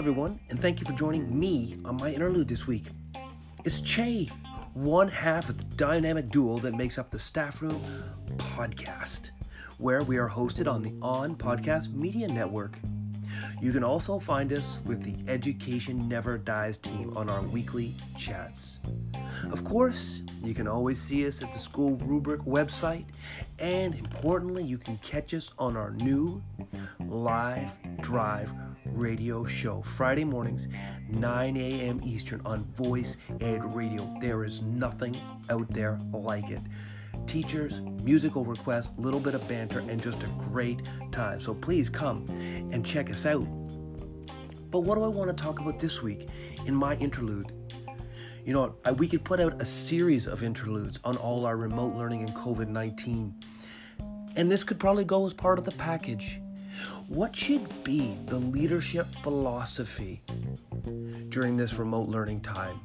everyone, and thank you for joining me on my interlude this week. It's Chey, one half of the dynamic duo that makes up the Staff Room podcast, where we are hosted on the On Podcast Media Network. You can also find us with the Education Never Dies team on our weekly chats. Of course, you can always see us at the School Rubric website, and importantly, you can catch us on our new live drive radio show Friday mornings, 9 a.m. Eastern on Voice Ed Radio. There is nothing out there like it. Teachers, musical requests, little bit of banter, and just a great time. So please come and check us out. But what do I want to talk about this week in my interlude? You know, we could put out a series of interludes on all our remote learning and COVID 19. And this could probably go as part of the package. What should be the leadership philosophy during this remote learning time?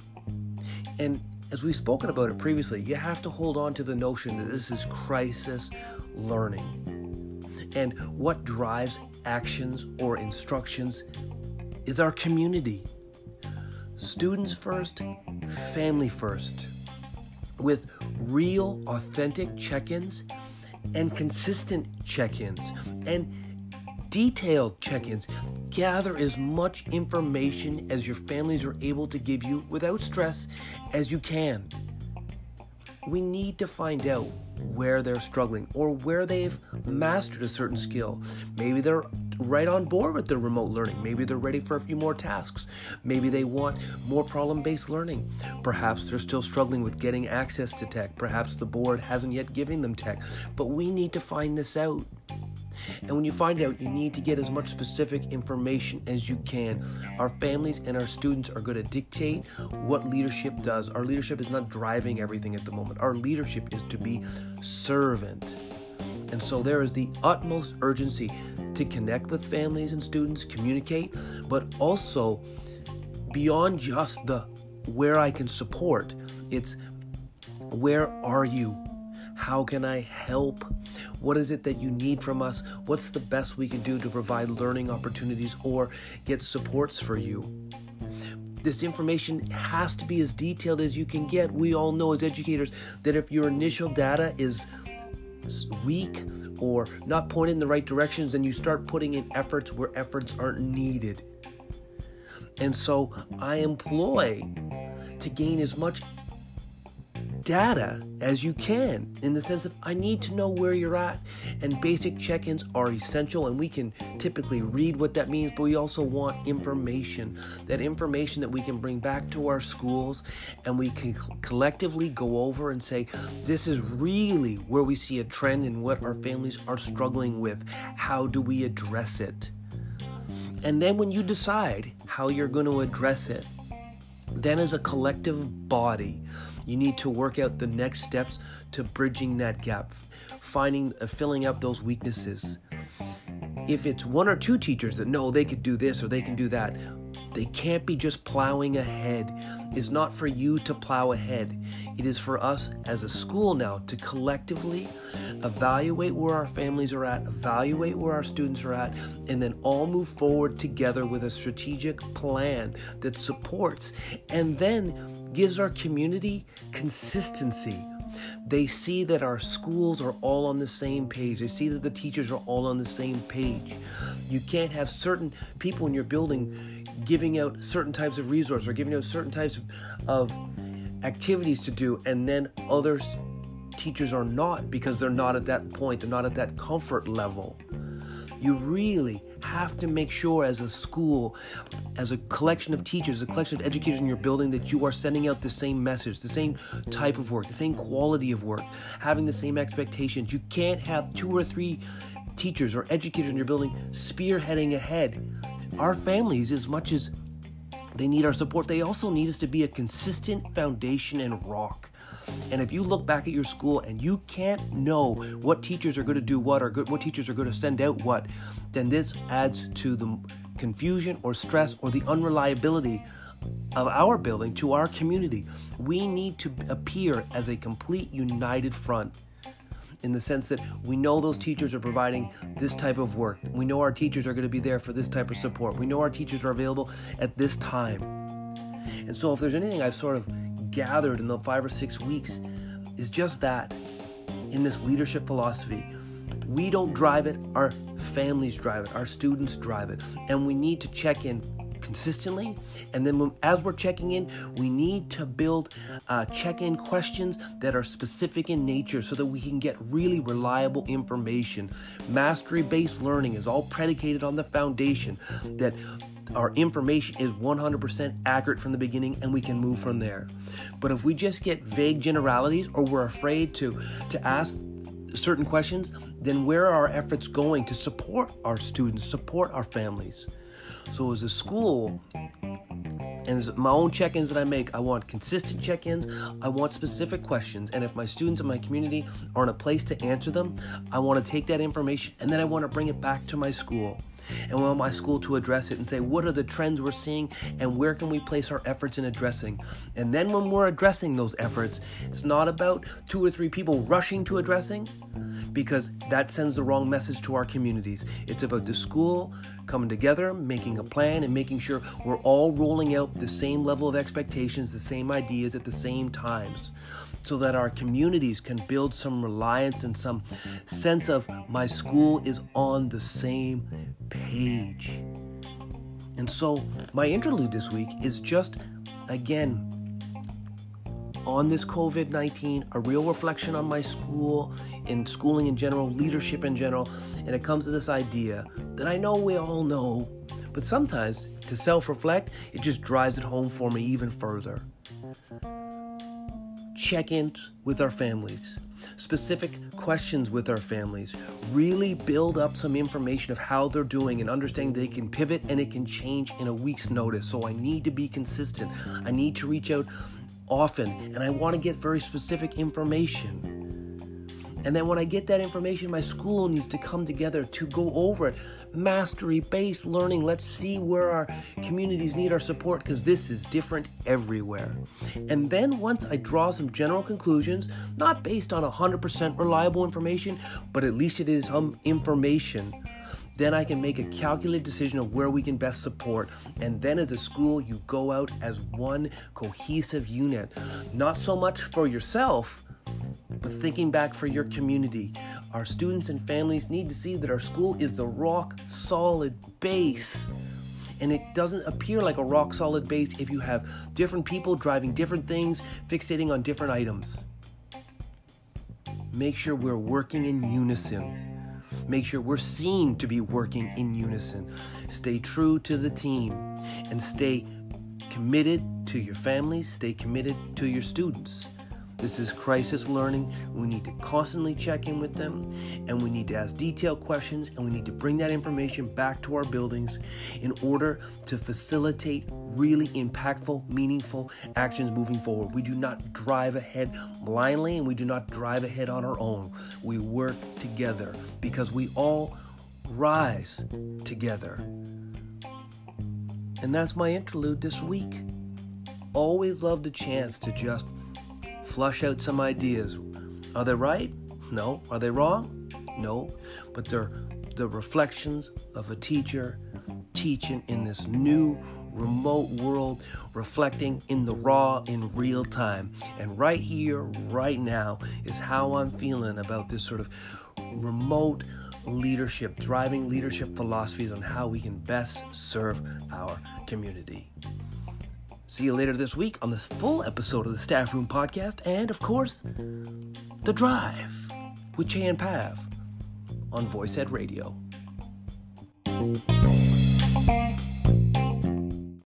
And as we've spoken about it previously, you have to hold on to the notion that this is crisis learning. And what drives actions or instructions is our community. Students first, family first, with real, authentic check ins and consistent check ins and detailed check ins. Gather as much information as your families are able to give you without stress as you can. We need to find out where they're struggling or where they've mastered a certain skill. Maybe they're right on board with the remote learning. Maybe they're ready for a few more tasks. Maybe they want more problem based learning. Perhaps they're still struggling with getting access to tech. Perhaps the board hasn't yet given them tech. But we need to find this out. And when you find out, you need to get as much specific information as you can. Our families and our students are going to dictate what leadership does. Our leadership is not driving everything at the moment, our leadership is to be servant. And so there is the utmost urgency to connect with families and students, communicate, but also beyond just the where I can support, it's where are you? How can I help? What is it that you need from us? What's the best we can do to provide learning opportunities or get supports for you? This information has to be as detailed as you can get. We all know as educators that if your initial data is weak or not pointing in the right directions, then you start putting in efforts where efforts aren't needed. And so I employ to gain as much data as you can in the sense of I need to know where you're at. And basic check ins are essential, and we can typically read what that means, but we also want information that information that we can bring back to our schools and we can collectively go over and say, This is really where we see a trend in what our families are struggling with. How do we address it? And then when you decide how you're going to address it, then as a collective body, you need to work out the next steps to bridging that gap, finding, uh, filling up those weaknesses. If it's one or two teachers that know they could do this or they can do that, they can't be just plowing ahead. It's not for you to plow ahead. It is for us as a school now to collectively evaluate where our families are at, evaluate where our students are at, and then all move forward together with a strategic plan that supports and then gives our community consistency. They see that our schools are all on the same page. They see that the teachers are all on the same page. You can't have certain people in your building giving out certain types of resources or giving out certain types of, activities to do, and then others teachers are not because they're not at that point, they're not at that comfort level. You really have to make sure as a school, as a collection of teachers, a collection of educators in your building, that you are sending out the same message, the same type of work, the same quality of work, having the same expectations. You can't have two or three teachers or educators in your building spearheading ahead. Our families, as much as they need our support, they also need us to be a consistent foundation and rock. And if you look back at your school and you can't know what teachers are going to do what or what teachers are going to send out what, then this adds to the confusion or stress or the unreliability of our building to our community. We need to appear as a complete united front. In the sense that we know those teachers are providing this type of work. We know our teachers are going to be there for this type of support. We know our teachers are available at this time. And so, if there's anything I've sort of gathered in the five or six weeks, is just that in this leadership philosophy. We don't drive it, our families drive it, our students drive it, and we need to check in consistently. And then when, as we're checking in, we need to build uh, check in questions that are specific in nature so that we can get really reliable information. Mastery based learning is all predicated on the foundation that our information is 100% accurate from the beginning and we can move from there. But if we just get vague generalities or we're afraid to, to ask certain questions, then where are our efforts going to support our students, support our families? So as a school, and my own check-ins that I make, I want consistent check-ins. I want specific questions, and if my students in my community are in a place to answer them, I want to take that information and then I want to bring it back to my school and we want my school to address it and say what are the trends we're seeing and where can we place our efforts in addressing? And then when we're addressing those efforts it's not about two or three people rushing to addressing because that sends the wrong message to our communities. It's about the school coming together making a plan and making sure we're all rolling out the same level of expectations the same ideas at the same times so that our communities can build some reliance and some sense of my school is on the same page. And so, my interlude this week is just again on this COVID 19, a real reflection on my school and schooling in general, leadership in general. And it comes to this idea that I know we all know, but sometimes to self reflect, it just drives it home for me even further check ins with our families, specific questions with our families, really build up some information of how they're doing and understanding they can pivot and it can change in a week's notice. So I need to be consistent. I need to reach out often and I want to get very specific information. And then when I get that information, my school needs to come together to go over it. Mastery based learning. Let's see where our communities need our support because this is different everywhere. And then once I draw some general conclusions, not based on 100% reliable information, but at least it is some information then I can make a calculated decision of where we can best support. And then as a school, you go out as one cohesive unit. Not so much for yourself, but thinking back for your community. Our students and families need to see that our school is the rock solid base. And it doesn't appear like a rock solid base if you have different people driving different things, fixating on different items. Make sure we're working in unison. Make sure we're seen to be working in unison. Stay true to the team and stay committed to your families, stay committed to your students. This is crisis learning. We need to constantly check in with them and we need to ask detailed questions and we need to bring that information back to our buildings in order to facilitate really impactful, meaningful actions moving forward. We do not drive ahead blindly and we do not drive ahead on our own. We work together because we all rise together. And that's my interlude this week. Always love the chance to just flush out some ideas. Are they right? No. Are they wrong? No. But they're the reflections of a teacher teaching in this new remote world, reflecting in the raw in real time. And right here, right now, is how I'm feeling about this sort of remote leadership, driving leadership philosophies on how we can best serve our community. See you later this week on this full episode of the Staff Room Podcast, and of course, The Drive with Chey and Pav on Voice Ed Radio.